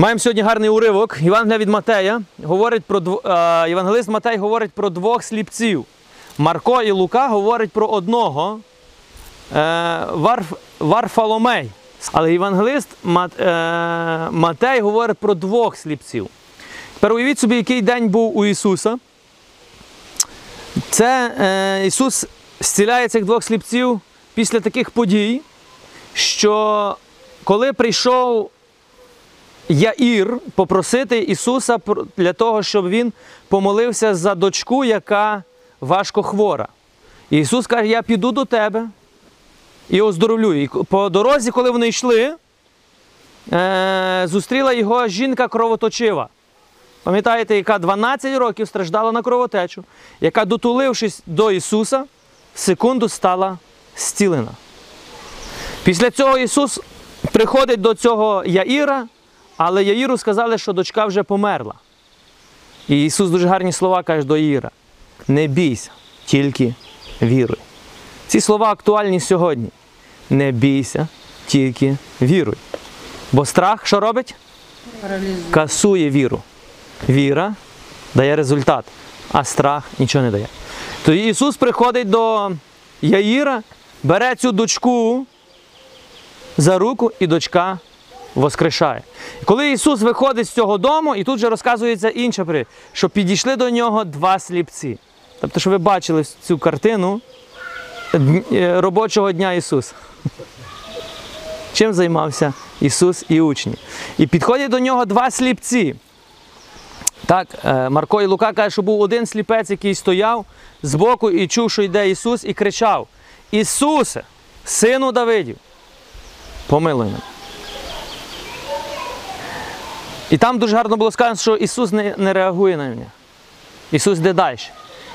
Маємо сьогодні гарний уривок. Євангелія від Матея говорить про е, Євангелист Матей говорить про двох сліпців. Марко і Лука говорять про одного е, Варф, Варфоломей. Але євангелист е, Матей говорить про двох сліпців. Тепер уявіть собі, який день був у Ісуса. Це е, Ісус зціляє цих двох сліпців після таких подій, що коли прийшов Яїр попросити Ісуса для того, щоб Він помолився за дочку, яка важко хвора. І Ісус каже: Я піду до тебе і оздоровлю. І по дорозі, коли вони йшли, е, зустріла його жінка кровоточива. Пам'ятаєте, яка 12 років страждала на кровотечу, яка, дотулившись до Ісуса, в секунду стала зцілена. Після цього Ісус приходить до цього Яїра, але Яїру сказали, що дочка вже померла. І Ісус дуже гарні слова каже до Яїра: не бійся, тільки віруй. Ці слова актуальні сьогодні. Не бійся, тільки віруй. Бо страх що робить? Паралізує. Касує віру. Віра дає результат, а страх нічого не дає. Тоді Ісус приходить до Яїра, бере цю дочку за руку, і дочка воскрешає. Коли Ісус виходить з цього дому, і тут же розказується інша при, що підійшли до нього два сліпці. Тобто, що ви бачили цю картину е, робочого дня Ісуса. Чим займався Ісус і учні? І підходять до нього два сліпці. Так, е, Марко і Лука каже, що був один сліпець, який стояв збоку і чув, що йде Ісус, і кричав: Ісусе, сину Давидів, помилуй мене. І там дуже гарно було сказано, що Ісус не, не реагує на мене. Ісус йде далі.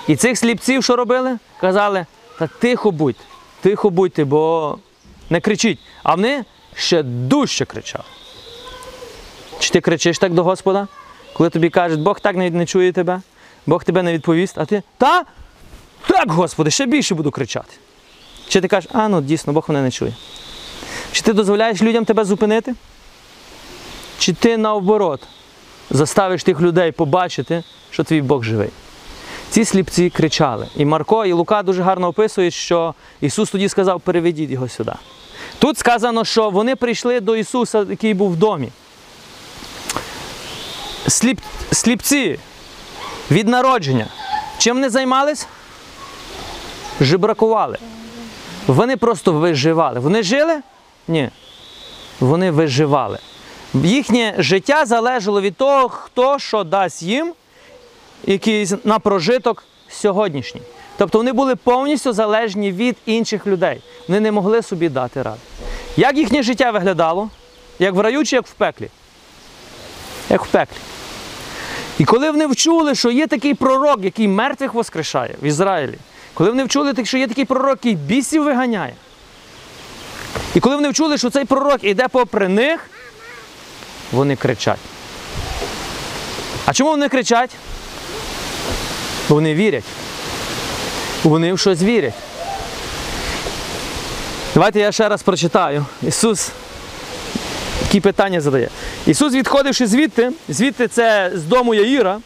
І цих сліпців, що робили? Казали, та тихо будь, тихо будьте, бо не кричіть. А вони ще дужче кричали. Чи ти кричиш так до Господа? Коли тобі кажуть, Бог так не, не чує тебе, Бог тебе не відповість, а ти та? Так, Господи, ще більше буду кричати. Чи ти кажеш, а ну дійсно, Бог мене не чує. Чи ти дозволяєш людям тебе зупинити? Чи ти наоборот заставиш тих людей побачити, що твій Бог живий? Ці сліпці кричали. І Марко, і Лука дуже гарно описують, що Ісус тоді сказав, переведіть його сюди. Тут сказано, що вони прийшли до Ісуса, який був в домі. Сліп, сліпці від народження. Чим вони займались? Жебракували. Вони просто виживали. Вони жили? Ні. Вони виживали. Їхнє життя залежало від того, хто що дасть їм якийсь на прожиток сьогоднішній. Тобто вони були повністю залежні від інших людей. Вони не могли собі дати ради. Як їхнє життя виглядало? Як в раю чи як в пеклі? Як в пеклі. І коли вони вчули, що є такий пророк, який мертвих воскрешає в Ізраїлі, коли вони вчули, що є такий пророк, який бісів виганяє, і коли вони вчули, що цей пророк іде попри них, вони кричать. А чому вони кричать? Бо вони вірять. Вони в щось вірять. Давайте я ще раз прочитаю. Ісус які питання задає. Ісус, відходивши звідти, звідти це з дому Яїра,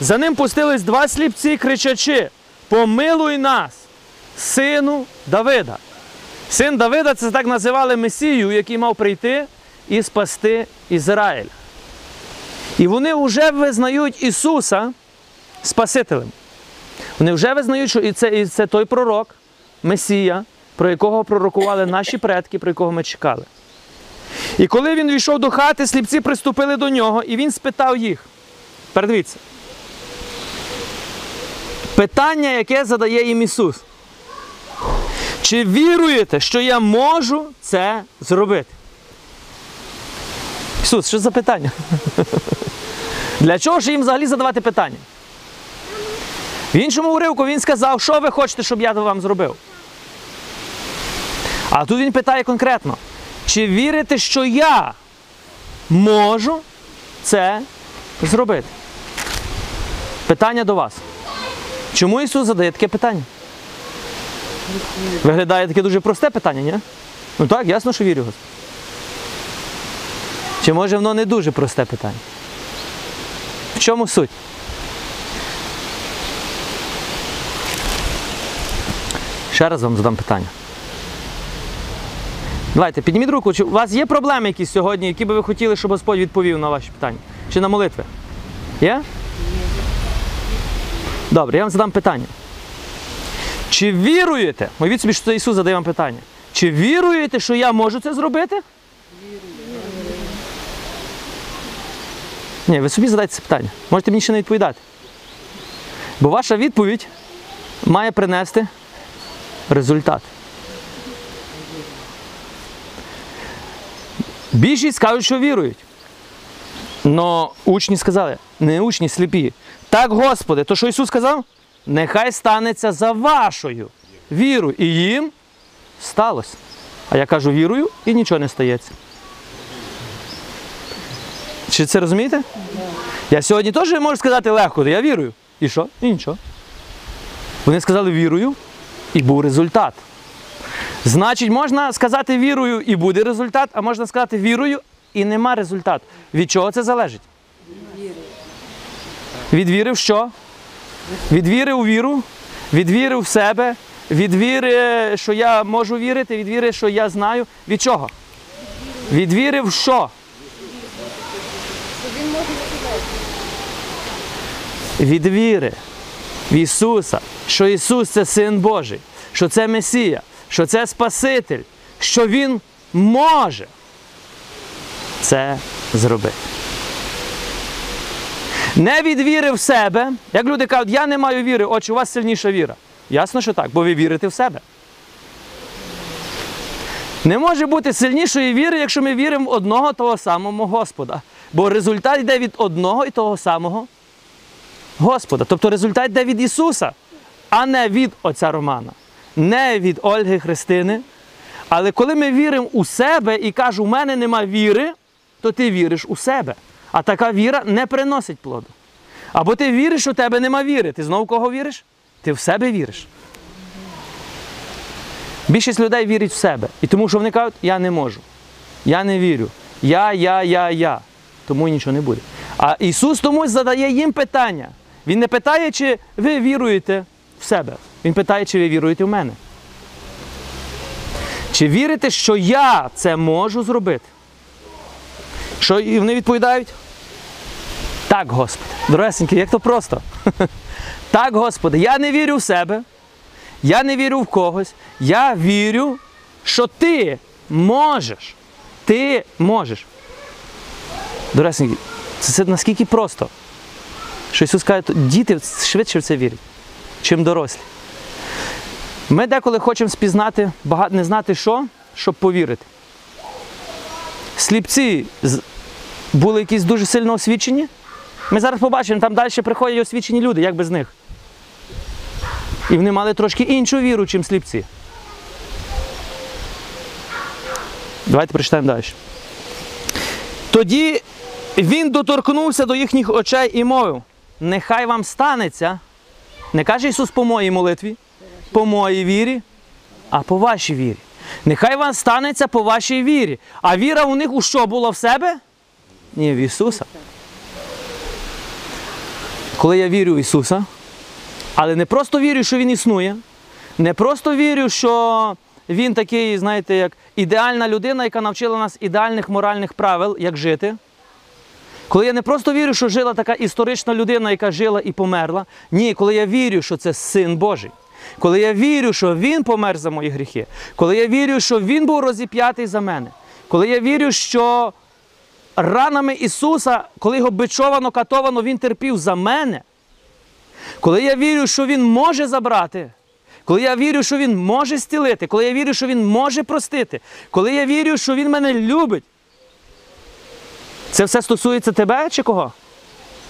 за ним пустились два сліпці, кричачи: Помилуй нас, сину Давида. Син Давида це так називали Месію, який мав прийти і спасти Ізраїль. І вони вже визнають Ісуса Спасителем. Вони вже визнають, що і це, і це той пророк, Месія, про якого пророкували наші предки, про якого ми чекали. І коли він війшов до хати, сліпці приступили до нього, і він спитав їх. Передивіться. Питання, яке задає їм Ісус. Чи віруєте, що я можу це зробити? Ісус, що за питання? Для чого ж їм взагалі задавати питання? В іншому уривку він сказав, що ви хочете, щоб я вам зробив. А тут він питає конкретно. Чи вірите, що я можу це зробити? Питання до вас. Чому Ісус задає таке питання? Виглядає таке дуже просте питання, ні? Ну так, ясно, що вірю. Господь. Чи може воно не дуже просте питання? В чому суть? Ще раз вам задам питання. Давайте, підніміть руку. Чи у вас є проблеми якісь сьогодні, які би ви хотіли, щоб Господь відповів на ваші питання? Чи на молитви? Є? Добре, я вам задам питання. Чи віруєте? Уявіть собі, що це Ісус задає вам питання. Чи віруєте, що я можу це зробити? Ні, ви собі задайте це питання. Можете мені ще не відповідати. Бо ваша відповідь має принести результат. Більшість кажуть, що вірують. Но учні сказали, не учні сліпі. Так, Господи, то що Ісус сказав? Нехай станеться за вашою вірою. І їм сталося. А я кажу, вірую, і нічого не стається. Чи це розумієте? Я сьогодні теж можу сказати легко, я вірую. І що? І нічого. Вони сказали вірую, і був результат. Значить, можна сказати вірою і буде результат, а можна сказати вірою і нема результату. Від чого це залежить? Від віри в що? Від віри у віру, від віри в себе, від віри, що я можу вірити, від віри, що я знаю. Від чого? Від віри в що? Від віри в Ісуса, що Ісус це Син Божий, що це Месія, що це Спаситель, що Він може це зробити. Не від віри в себе. Як люди кажуть, я не маю віри, отче, у вас сильніша віра. Ясно, що так, бо ви вірите в себе. Не може бути сильнішої віри, якщо ми віримо в одного того самого Господа. Бо результат йде від одного і того самого Господа. Тобто результат йде від Ісуса, а не від отця Романа, не від Ольги Христини. Але коли ми віримо у себе і кажу, у мене нема віри, то ти віриш у себе. А така віра не приносить плоду. Або ти віриш, у тебе нема віри. Ти знову кого віриш? Ти в себе віриш. Більшість людей вірить в себе. І тому що вони кажуть, я не можу. Я не вірю. Я, я, я, я. Тому нічого не буде. А Ісус тому задає їм питання. Він не питає, чи ви віруєте в себе. Він питає, чи ви віруєте в мене. Чи вірите, що я це можу зробити? Що і вони відповідають? Так, Господи. Дорогесенькі, як то просто. Так, Господи, я не вірю в себе, я не вірю в когось. Я вірю, що ти можеш. Ти можеш. Дорогесенькі, це, це наскільки просто. Що Ісус каже, діти швидше в це вірять, чим дорослі. Ми деколи хочемо спізнати, багато не знати що, щоб повірити. Сліпці були якісь дуже сильно освічені. Ми зараз побачимо, там далі приходять освічені люди, як без них. І вони мали трошки іншу віру, чим сліпці. Давайте прочитаємо далі. Тоді він доторкнувся до їхніх очей і мовив: нехай вам станеться, не каже Ісус по моїй молитві, по моїй вірі, а по вашій вірі. Нехай вам станеться по вашій вірі. А віра у них у що була в себе? Ні, в Ісуса. Коли я вірю в Ісуса, але не просто вірю, що Він існує, не просто вірю, що Він такий, знаєте, як ідеальна людина, яка навчила нас ідеальних моральних правил, як жити. Коли я не просто вірю, що жила така історична людина, яка жила і померла. Ні, коли я вірю, що це син Божий. Коли я вірю, що Він помер за мої гріхи, коли я вірю, що Він був розіп'ятий за мене, коли я вірю, що ранами Ісуса, коли його бичовано, катовано, Він терпів за мене, коли я вірю, що Він може забрати, коли я вірю, що Він може зцілити, коли я вірю, що Він може простити, коли я вірю, що Він мене любить, це все стосується тебе чи кого?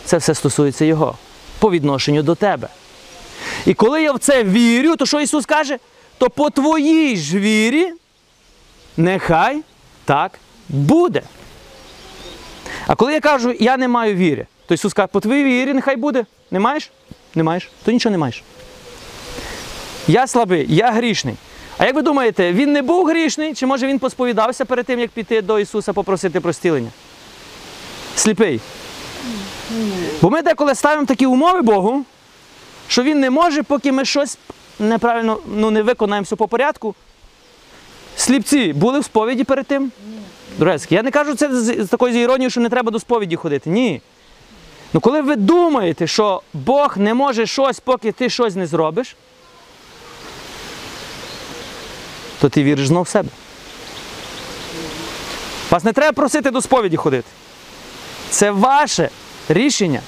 Це все стосується Його по відношенню до тебе. І коли я в це вірю, то що Ісус каже? То по твоїй ж вірі нехай так буде. А коли я кажу, я не маю віри, то Ісус каже, по твоїй вірі нехай буде. Не маєш? Не маєш, то нічого не маєш. Я слабий, я грішний. А як ви думаєте, він не був грішний, чи може він посповідався перед тим, як піти до Ісуса попросити простілення? Сліпий? Бо ми деколи ставимо такі умови Богу, що він не може, поки ми щось неправильно ну, не виконаємо все по порядку. Сліпці були в сповіді перед тим? Дурецькі, я не кажу це з, такою іронією, що не треба до сповіді ходити. Ні. Ну коли ви думаєте, що Бог не може щось, поки ти щось не зробиш, то ти віриш знов в себе. Вас не треба просити до сповіді ходити. Це ваше рішення.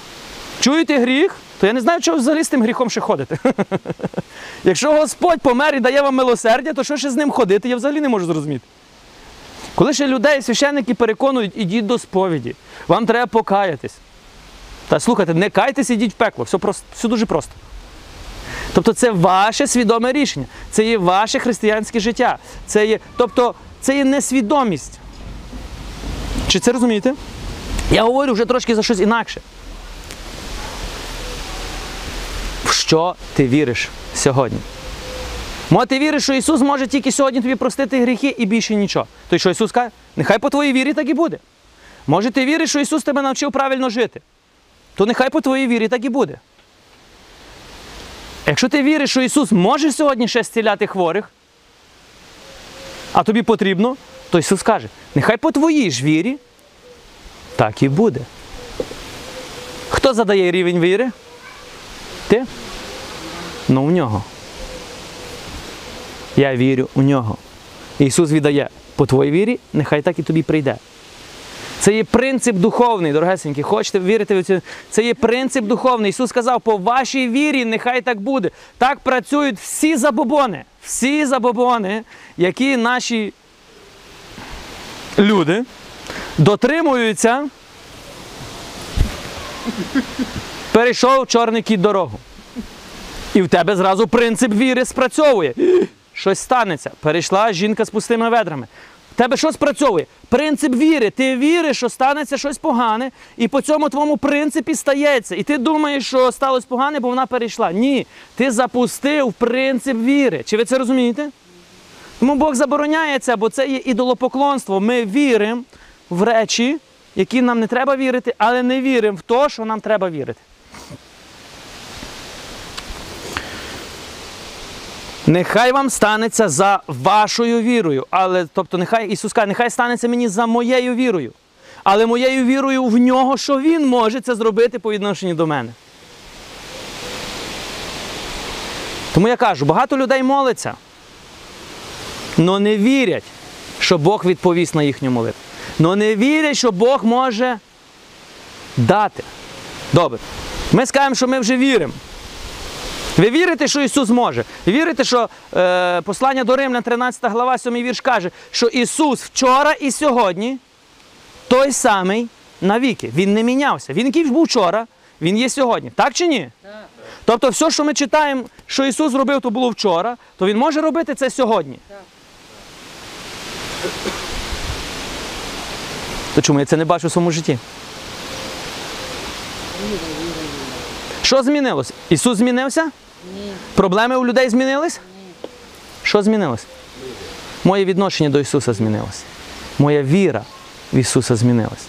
Чуєте гріх, то я не знаю, чого взагалі з тим гріхом ще ходите. Якщо Господь помер і дає вам милосердя, то що ще з ним ходити, я взагалі не можу зрозуміти. Коли ще людей, священники переконують, ідіть до сповіді, вам треба покаятись. Та слухайте, не кайтесь, ідіть в пекло. Все, просто, все дуже просто. Тобто це ваше свідоме рішення, це є ваше християнське життя. Це є, тобто це є несвідомість. Чи це розумієте? Я говорю вже трошки за щось інакше. В що ти віриш сьогодні? Може, ти віриш, що Ісус може тільки сьогодні тобі простити гріхи і більше нічого. То що Ісус каже? Нехай по твоїй вірі так і буде. Може, ти віриш, що Ісус тебе навчив правильно жити, то нехай по твоїй вірі так і буде. Якщо ти віриш, що Ісус може сьогодні ще зціляти хворих, а тобі потрібно, то Ісус каже, нехай по твоїй ж вірі так і буде. Хто задає рівень віри? Ти? Ну в нього. Я вірю у нього. Ісус віддає по твоїй вірі, нехай так і тобі прийде. Це є принцип духовний, дорогесенькі. Хочете вірити в це? Це є принцип духовний. Ісус сказав, по вашій вірі нехай так буде. Так працюють всі забобони. Всі забобони, які наші люди дотримуються. Перейшов чорний кіт дорогу. І в тебе зразу принцип віри спрацьовує. Щось станеться. Перейшла жінка з пустими ведрами. В тебе що спрацьовує? Принцип віри. Ти віриш, що станеться щось погане, і по цьому твоєму принципі стається. І ти думаєш, що сталося погане, бо вона перейшла. Ні, ти запустив принцип віри. Чи ви це розумієте? Тому Бог забороняє це, бо це є ідолопоклонство. Ми віримо в речі, які нам не треба вірити, але не віримо в те, що нам треба вірити. Нехай вам станеться за вашою вірою. Але, тобто, нехай Ісус каже, нехай станеться мені за моєю вірою. Але моєю вірою в нього, що Він може це зробити по відношенню до мене. Тому я кажу, багато людей молиться, але не вірять, що Бог відповість на їхню молитву. Але не вірять, що Бог може дати. Добре. Ми скажемо, що ми вже віримо. Ви вірите, що Ісус може? Ви вірите, що е, послання до Римлян, 13 глава, 7 вірш каже, що Ісус вчора і сьогодні той самий навіки. Він не мінявся. Він який був вчора, Він є сьогодні. Так чи ні? Так. Тобто, все, що ми читаємо, що Ісус робив, то було вчора, то Він може робити це сьогодні. Так. То чому я це не бачу в своєму житті? Що змінилось? Ісус змінився? Ні. Проблеми у людей змінились? Що змінилось? Моє відношення до Ісуса змінилось. Моя віра в Ісуса змінилась.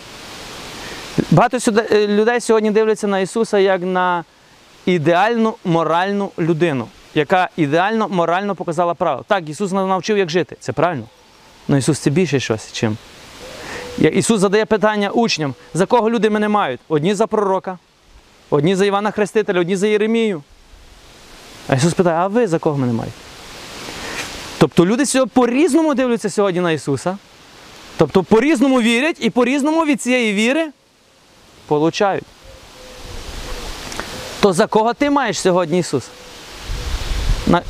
Багато е, людей сьогодні дивляться на Ісуса як на ідеальну моральну людину, яка ідеально морально показала правила. Так, Ісус навчив, як жити. Це правильно. Але Ісус це більше щось, чим. Ісус задає питання учням, за кого люди мене мають? Одні за пророка, одні за Івана Хрестителя, одні за Єремію. А Ісус питає, а ви за кого мене маєте? Тобто люди по-різному дивляться сьогодні на Ісуса. Тобто по-різному вірять і по-різному від цієї віри получають. То за кого ти маєш сьогодні Ісус?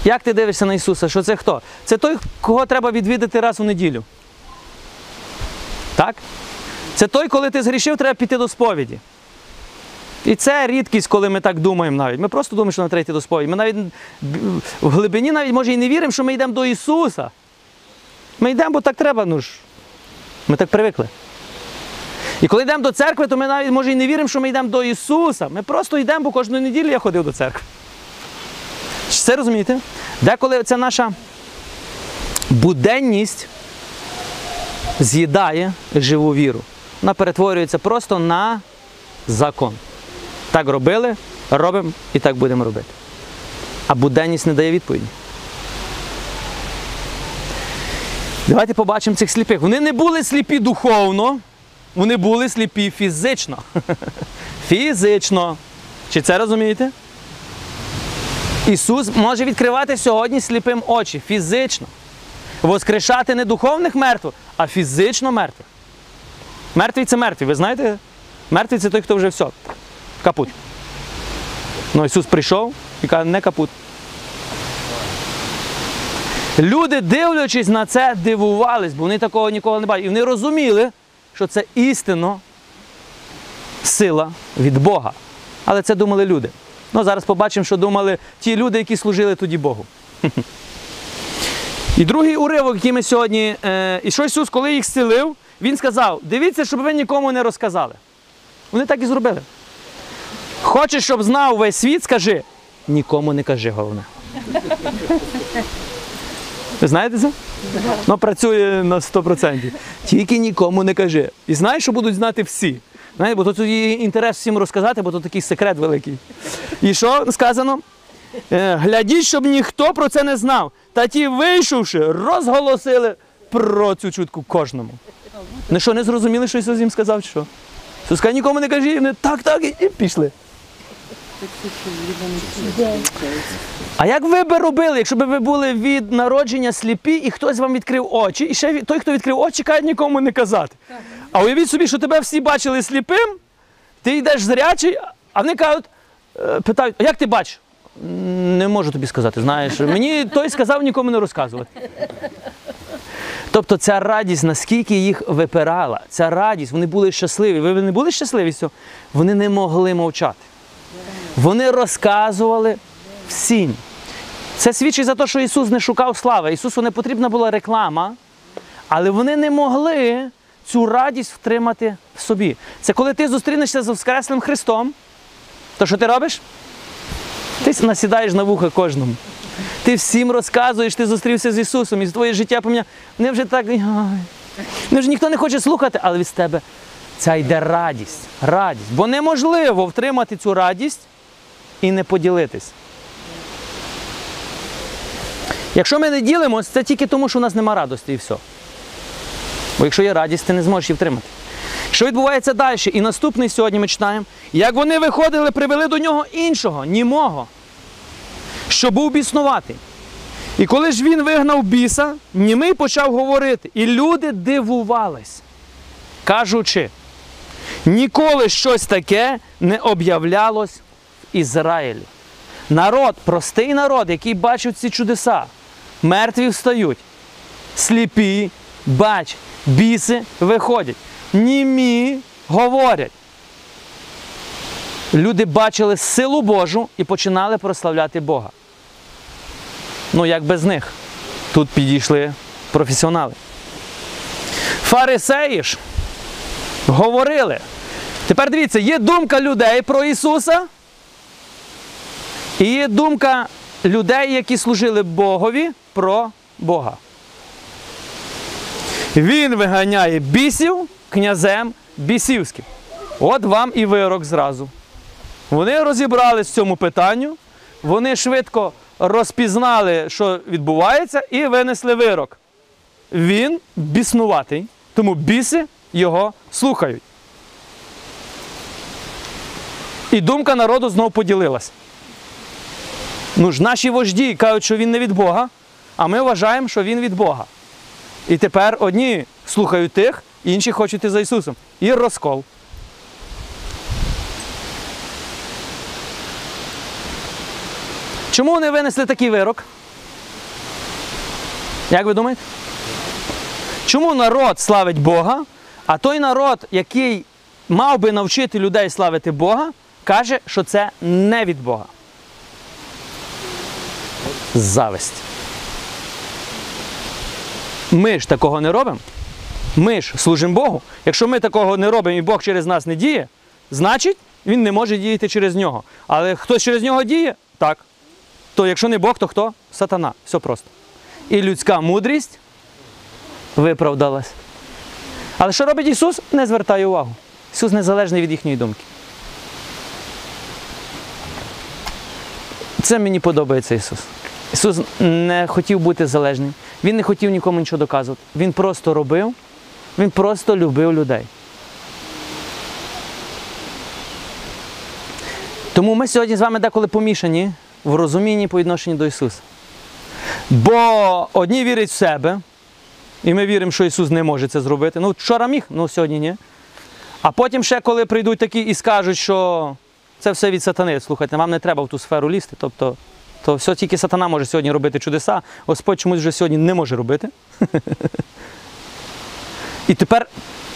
Як ти дивишся на Ісуса? Що це хто? Це той, кого треба відвідати раз у неділю. Так? Це той, коли ти згрішив, треба піти до сповіді. І це рідкість, коли ми так думаємо навіть. Ми просто думаємо, що нам треба йти до сповіді. Ми навіть в глибині навіть може і не віримо, що ми йдемо до Ісуса. Ми йдемо, бо так треба, ну ж. Ми так привикли. І коли йдемо до церкви, то ми навіть може і не віримо, що ми йдемо до Ісуса. Ми просто йдемо, бо кожної неділі я ходив до церкви. Це розумієте? Деколи ця наша буденність з'їдає живу віру. вона перетворюється просто на закон. Так робили, робимо і так будемо робити. А буденність не дає відповіді. Давайте побачимо цих сліпих. Вони не були сліпі духовно, вони були сліпі фізично. Фізично. Чи це розумієте? Ісус може відкривати сьогодні сліпим очі фізично. Воскрешати не духовних мертвих, а фізично мертвих. Мертвий це мертвий, ви знаєте? Мертвий це той, хто вже все. Капут. Ну, Ісус прийшов і каже, не капут. Люди, дивлячись на це, дивувались, бо вони такого ніколи не бачили. І вони розуміли, що це істинно сила від Бога. Але це думали люди. Ну, зараз побачимо, що думали ті люди, які служили тоді Богу. І другий уривок, який ми сьогодні. Е, і що Ісус, коли їх зцілив, Він сказав: дивіться, щоб ви нікому не розказали. Вони так і зробили. Хочеш, щоб знав весь світ, скажи, нікому не кажи головне. Ви знаєте це? Ну, працює на 100%. Тільки нікому не кажи. І знаєш, що будуть знати всі. Знаєте, бо тут є інтерес всім розказати, бо тут такий секрет великий. І що сказано? Е, Глядіть, щоб ніхто про це не знав. Та ті, вийшовши, розголосили про цю чутку кожному. Ну що, не зрозуміли, що Ісус їм сказав, що? Ісус сказав, нікому не кажи, вони так, так, і- і пішли. А як ви би робили, якщо б ви були від народження сліпі, і хтось вам відкрив очі, і ще той, хто відкрив очі, каже нікому не казати. А уявіть собі, що тебе всі бачили сліпим, ти йдеш зрячий, а вони кажуть, е, питають, а як ти бачиш? «М, Не можу тобі сказати, знаєш. Мені той сказав нікому не розказувати. Тобто ця радість, наскільки їх випирала, ця радість, вони були щасливі. Ви не були щасливі? Вони не могли мовчати. Вони розказували всім. Це свідчить за те, що Ісус не шукав слави. Ісусу не потрібна була реклама, але вони не могли цю радість втримати в собі. Це коли ти зустрінешся з Воскреслим Христом, то що ти робиш? Ти насідаєш на вуха кожному. Ти всім розказуєш, ти зустрівся з Ісусом, і твоє життя поміняв. Вони вже так. Ну вже ніхто не хоче слухати, але від тебе ця йде радість. Радість. Бо неможливо втримати цю радість і не поділитись. Якщо ми не ділимось, це тільки тому, що у нас нема радості і все. Бо якщо є радість, ти не зможеш її втримати. Що відбувається далі? І наступний сьогодні ми читаємо, як вони виходили, привели до нього іншого, німого, що був біснуватий. І коли ж він вигнав біса, німий почав говорити, і люди дивувались, кажучи, ніколи щось таке не об'являлось в Ізраїлі. Народ, простий народ, який бачив ці чудеса, мертві встають, сліпі бачать, біси виходять, німі говорять. Люди бачили силу Божу і починали прославляти Бога. Ну, як без них. Тут підійшли професіонали. Фарисеї ж говорили. Тепер дивіться, є думка людей про Ісуса, і є думка людей, які служили Богові про Бога. Він виганяє бісів князем бісівським. От вам і вирок зразу. Вони розібрались в цьому питанню, вони швидко розпізнали, що відбувається, і винесли вирок. Він біснуватий, тому біси його слухають. І думка народу знову поділилась. Ну ж, наші вожді кажуть, що він не від Бога, а ми вважаємо, що він від Бога. І тепер одні слухають тих, інші хочуть йти за Ісусом. І розкол. Чому вони винесли такий вирок? Як ви думаєте? Чому народ славить Бога, а той народ, який мав би навчити людей славити Бога, каже, що це не від Бога? Зависть. Ми ж такого не робимо. Ми ж служимо Богу. Якщо ми такого не робимо і Бог через нас не діє, значить він не може діяти через нього. Але хтось через нього діє, так. То якщо не Бог, то хто? Сатана. Все просто. І людська мудрість виправдалась. Але що робить Ісус? Не звертає увагу. Ісус незалежний від їхньої думки. Це мені подобається Ісус. Ісус не хотів бути залежним. Він не хотів нікому нічого доказувати. Він просто робив, він просто любив людей. Тому ми сьогодні з вами деколи помішані в розумінні по відношенню до Ісуса. Бо одні вірять в себе, і ми віримо, що Ісус не може це зробити. Ну, вчора міг, ну сьогодні ні. А потім ще, коли прийдуть такі і скажуть, що це все від сатани, слухайте, вам не треба в ту сферу лізти. Тобто, то все тільки сатана може сьогодні робити чудеса, Господь чомусь вже сьогодні не може робити. І тепер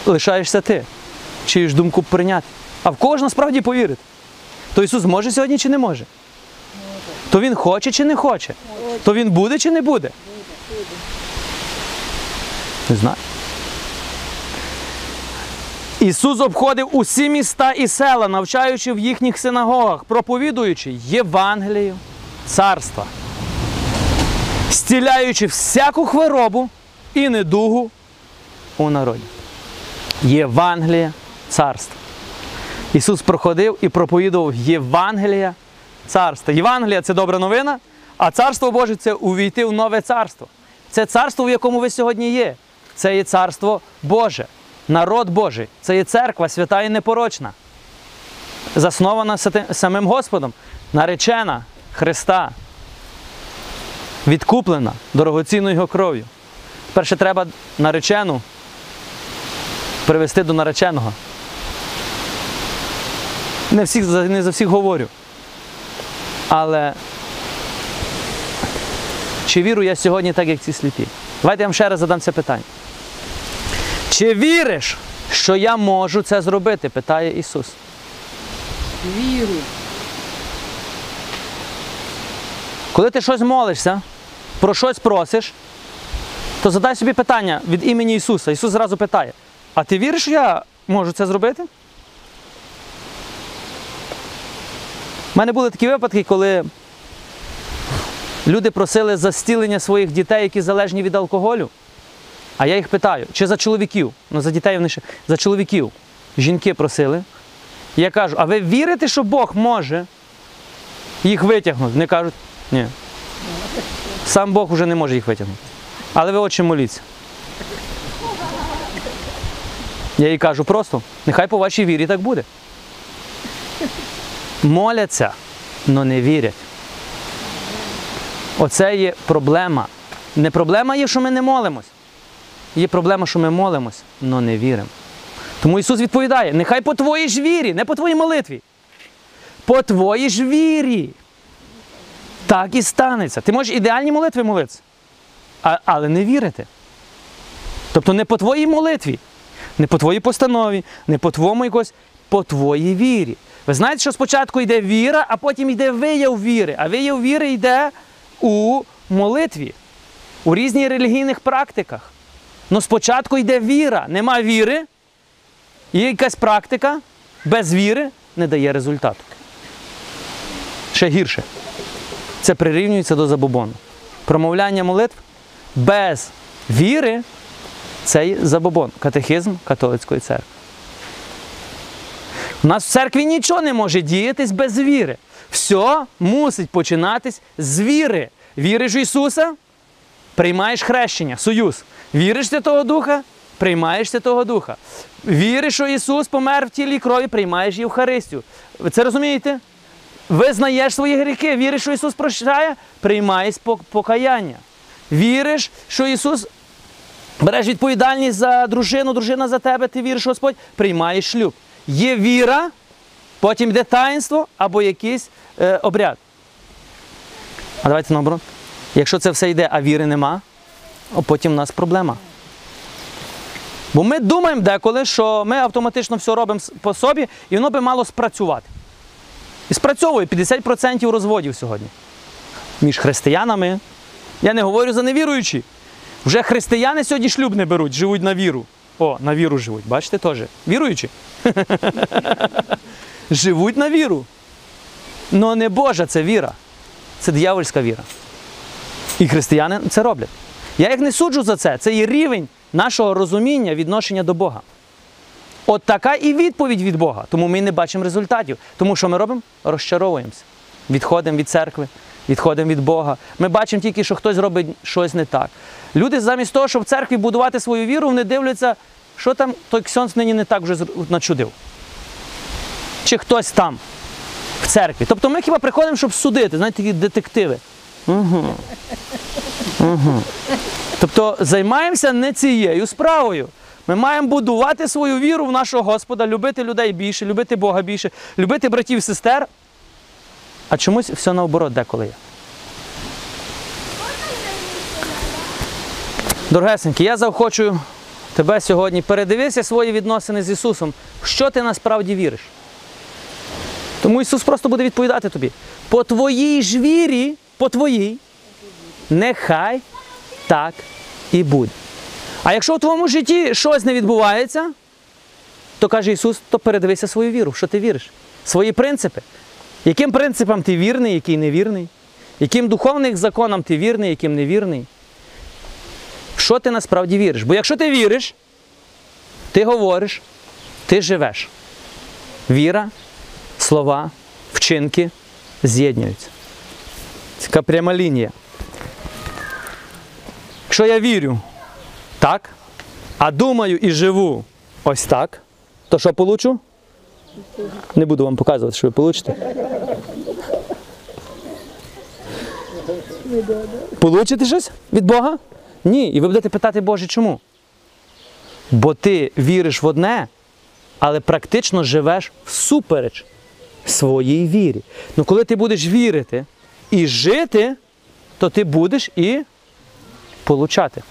лишаєшся ти, чиюсь думку прийняти. А в кого ж насправді повірити? То Ісус може сьогодні чи не може? То Він хоче чи не хоче? То Він буде чи не буде? Не знаю. Ісус обходив усі міста і села, навчаючи в їхніх синагогах, проповідуючи Євангелію царства, стіляючи всяку хворобу і недугу у народі. Євангелія царства. Ісус проходив і проповідував Євангелія царства. Євангелія це добра новина, а царство Боже це увійти в нове царство. Це царство, в якому ви сьогодні є. Це є царство Боже, народ Божий, це є церква, свята і непорочна, заснована самим Господом, наречена Христа, відкуплена дорогоцінною його кров'ю. Перше треба наречену привести до нареченого. Не, всіх, не за всіх говорю. Але чи вірю я сьогодні так, як ці сліпі? Давайте я вам ще раз задам це питання. Чи віриш, що я можу це зробити? питає Ісус. Віру. Коли ти щось молишся, про щось просиш, то задай собі питання від імені Ісуса. Ісус зразу питає: А ти віриш, що я можу це зробити? У мене були такі випадки, коли люди просили за зцілення своїх дітей, які залежні від алкоголю. А я їх питаю, чи за чоловіків? Ну, за дітей вони ще за чоловіків. Жінки просили. Я кажу, а ви вірите, що Бог може їх витягнути? Вони кажуть, ні. Сам Бог вже не може їх витягнути. Але ви отче моліться. Я їй кажу просто, нехай по вашій вірі так буде. Моляться, але не вірять. Оце є проблема. Не проблема є, що ми не молимось. Є проблема, що ми молимось, але не віримо. Тому Ісус відповідає: нехай по твоїй ж вірі, не по твоїй молитві. По твоїй ж вірі. Так і станеться. Ти можеш ідеальні молитви молитися, але не вірити. Тобто не по твоїй молитві, не по твоїй постанові, не по твоєму якось, по твоїй вірі. Ви знаєте, що спочатку йде віра, а потім йде вияв віри. А вияв віри йде у молитві, у різних релігійних практиках. Ну спочатку йде віра. Нема віри, є якась практика, без віри не дає результату. Ще гірше. Це прирівнюється до забобону. Промовляння молитв без віри це є забобон, катехизм католицької церкви. У нас в церкві нічого не може діятись без віри. Все мусить починатись з віри. Віриш в Ісуса, приймаєш хрещення, союз. Віриш в Святого Духа, приймаєш Святого Духа. Віриш, що Ісус помер в тілі крові, приймаєш Євхаристію. Ви це розумієте? Визнаєш свої гріхи, віриш, що Ісус прощає, приймаєш покаяння. Віриш, що Ісус береш відповідальність за дружину, дружина за тебе, ти віриш, Господь, приймаєш шлюб. Є віра, потім йде таїнство або якийсь е, обряд. А давайте наоборот. Якщо це все йде, а віри нема, а потім в нас проблема. Бо ми думаємо деколи, що ми автоматично все робимо по собі, і воно би мало спрацювати. І спрацьовує 50% розводів сьогодні. Між християнами. Я не говорю за невіруючі. Вже християни сьогодні шлюб не беруть, живуть на віру. О, на віру живуть. Бачите теж? Віруючі. живуть на віру. Но не Божа це віра. Це диявольська віра. І християни це роблять. Я їх не суджу за це. Це є рівень нашого розуміння відношення до Бога. От така і відповідь від Бога. Тому ми не бачимо результатів. Тому що ми робимо? Розчаровуємося. Відходимо від церкви, відходимо від Бога. Ми бачимо тільки, що хтось робить щось не так. Люди замість того, щоб в церкві будувати свою віру, вони дивляться, що там той ксьонс нині не так вже начудив. Чи хтось там в церкві. Тобто ми хіба приходимо, щоб судити, знаєте, такі детективи. Угу. Угу. Тобто займаємося не цією справою. Ми маємо будувати свою віру в нашого Господа, любити людей більше, любити Бога більше, любити братів і сестер. А чомусь все наоборот деколи є. Дорогесенькі, я заохочую тебе сьогодні. Передивися свої відносини з Ісусом. Що ти насправді віриш? Тому Ісус просто буде відповідати тобі. По твоїй ж вірі, по твоїй, нехай так і буде. А якщо в твоєму житті щось не відбувається, то каже Ісус, то передивися свою віру, що ти віриш, свої принципи. Яким принципам ти вірний, який не вірний? Яким духовним законам ти вірний, яким не вірний? В що ти насправді віриш? Бо якщо ти віриш, ти говориш, ти живеш. Віра, слова, вчинки з'єднуються. Це така пряма лінія. Якщо я вірю так, а думаю і живу ось так, то що получу? Не буду вам показувати, що ви получите. Получите щось від Бога? Ні. І ви будете питати, Боже, чому? Бо ти віриш в одне, але практично живеш всупереч своїй вірі. Ну коли ти будеш вірити і жити, то ти будеш і получати.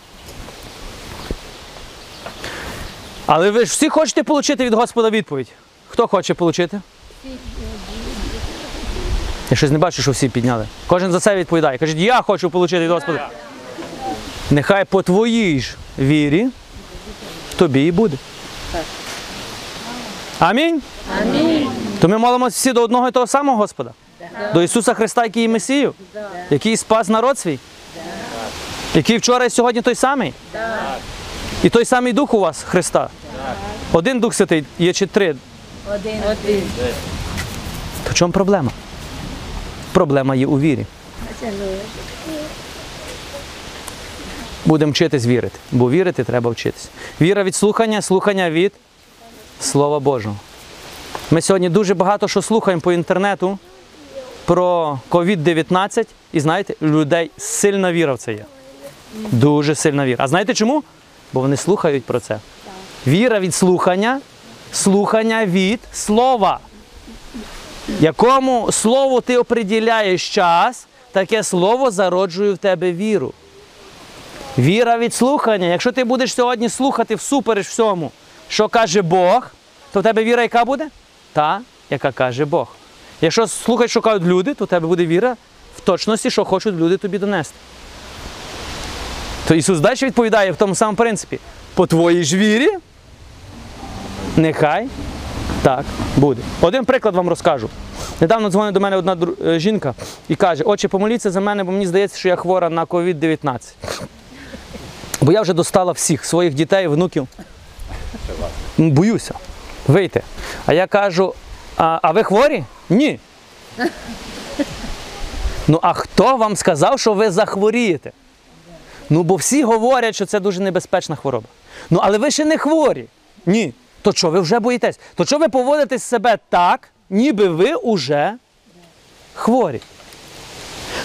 Але ви ж всі хочете отримати від Господа відповідь. Хто хоче отримати? Я щось не бачу, що всі підняли. Кожен за себе відповідає. Кажіть, я хочу отримати від Господа. Нехай по твоїй ж вірі тобі і буде. Амінь. Амінь. То ми молимося всі до одного і того самого Господа. До Ісуса Христа, який є Месію, який спас народ свій, який вчора і сьогодні той самий. І той самий дух у вас, Христа. Один Дух Святий є чи три. Один. Один. То в чому проблема? Проблема є у вірі. Будемо вчитись вірити, бо вірити треба вчитись. Віра від слухання, слухання від Слова Божого. Ми сьогодні дуже багато що слухаємо по інтернету про COVID-19, і знаєте, людей сильна віра в це є. Дуже сильна віра. А знаєте чому? Бо вони слухають про це. Віра від слухання, слухання від слова. Якому слову ти оприділяєш час, таке слово зароджує в тебе віру. Віра від слухання. Якщо ти будеш сьогодні слухати всупереч всьому, що каже Бог, то в тебе віра яка буде? Та, яка каже Бог. Якщо слухати, що кажуть люди, то в тебе буде віра в точності, що хочуть люди тобі донести. То Ісус далі відповідає в тому самому принципі: по твоїй ж вірі, нехай так буде. Один приклад вам розкажу. Недавно дзвонить до мене одна е, жінка і каже: Отче, помоліться за мене, бо мені здається, що я хвора на COVID-19. Бо я вже достала всіх своїх дітей, внуків. Боюся вийти. А я кажу: а, а ви хворі? Ні. Ну, а хто вам сказав, що ви захворієте? Ну, бо всі говорять, що це дуже небезпечна хвороба. Ну, але ви ще не хворі. Ні. То що, ви вже боїтесь? То що ви поводите себе так, ніби ви уже хворі?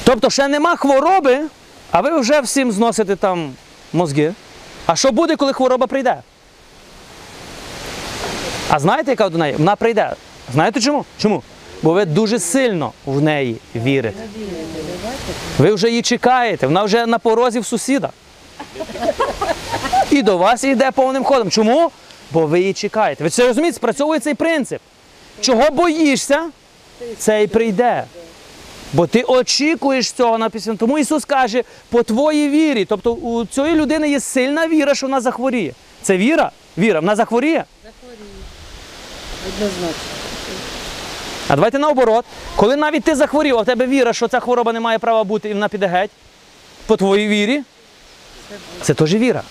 Тобто ще нема хвороби, а ви вже всім зносите там мозги. А що буде, коли хвороба прийде? А знаєте, яка до неї? Вона прийде. Знаєте чому? Чому? Бо ви дуже сильно в неї вірите. Ви вже її чекаєте, вона вже на порозі в сусіда. І до вас йде повним ходом. Чому? Бо ви її чекаєте. Ви це розумієте, спрацьовує цей принцип. Чого боїшся, це і прийде. Бо ти очікуєш цього написано. Тому Ісус каже, по твоїй вірі. Тобто у цієї людини є сильна віра, що вона захворіє. Це віра? Віра, вона захворіє. Однозначно. А давайте наоборот. Коли навіть ти захворів, а в тебе віра, що ця хвороба не має права бути і вона піде геть, по твоїй вірі, це теж віра.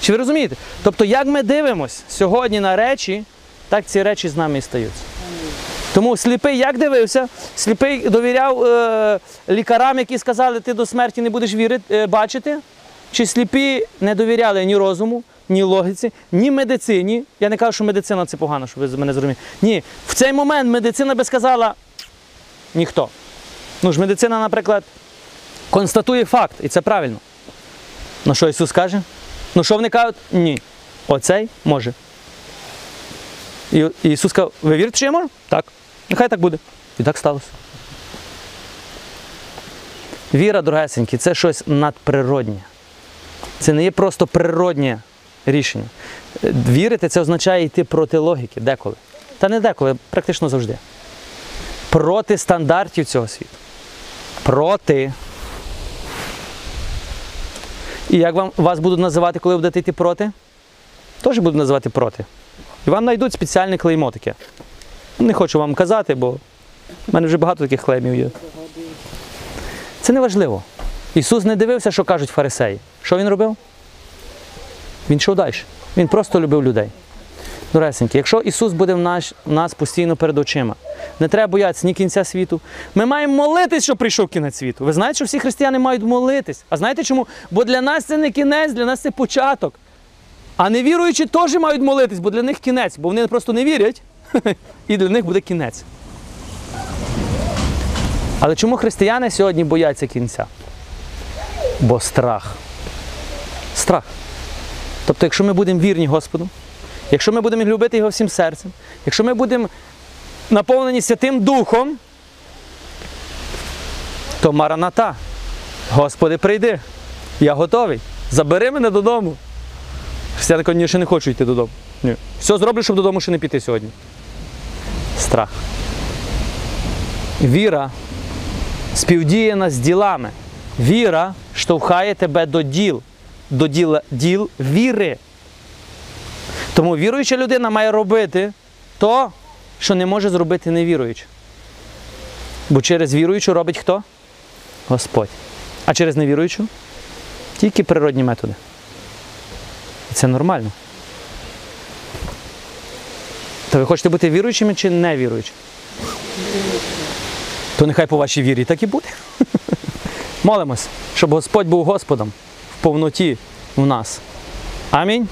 Чи ви розумієте? Тобто, як ми дивимось сьогодні на речі, так ці речі з нами і стаються. Тому сліпий як дивився? Сліпий довіряв е, лікарам, які сказали, ти до смерті не будеш вірити, е, бачити. Чи сліпі не довіряли ні розуму, ні логіці, ні медицині. Я не кажу, що медицина це погано, щоб ви мене зрозуміли. Ні, в цей момент медицина би сказала ніхто. Ну ж, медицина, наприклад, констатує факт, і це правильно. Ну що Ісус каже? Ну що вони кажуть? Ні. Оцей може. І Ісус сказав, ви вірите, що я можу? Так. Нехай так буде. І так сталося. Віра, дорогесенькі, це щось надприроднє. Це не є просто природнє рішення. Вірити це означає йти проти логіки деколи. Та не деколи, практично завжди. Проти стандартів цього світу. Проти. І як вам, вас будуть називати, коли будете йти проти? Теж будуть називати проти. І вам знайдуть спеціальне клеймо таке. Не хочу вам казати, бо в мене вже багато таких клеймів є. Це не важливо. Ісус не дивився, що кажуть фарисеї. Що він робив? Він йшов далі. Він просто любив людей. Доресеньки, якщо Ісус буде в нас, в нас постійно перед очима, не треба боятися ні кінця світу. Ми маємо молитись, що прийшов кінець світу. Ви знаєте, що всі християни мають молитись. А знаєте чому? Бо для нас це не кінець, для нас це початок. А невіруючі теж мають молитись, бо для них кінець, бо вони просто не вірять, і для них буде кінець. Але чому християни сьогодні бояться кінця? Бо страх. Страх. Тобто, якщо ми будемо вірні Господу, якщо ми будемо любити Його всім серцем, якщо ми будемо наповнені Святим Духом, то мараната. Господи, прийди. Я готовий. Забери мене додому. Християни ще не хочу йти додому. Ні. Все зроблю, щоб додому ще не піти сьогодні. Страх. Віра співдіяна з ділами. Віра штовхає тебе до діл, до діла, діл віри. Тому віруюча людина має робити то, що не може зробити невіруюча. Бо через віруючу робить хто? Господь. А через невіруючу тільки природні методи. І це нормально. То ви хочете бути віруючими чи невіруючими? То нехай по вашій вірі так і буде. Молимось, щоб Господь був Господом в повноті в нас. Амінь.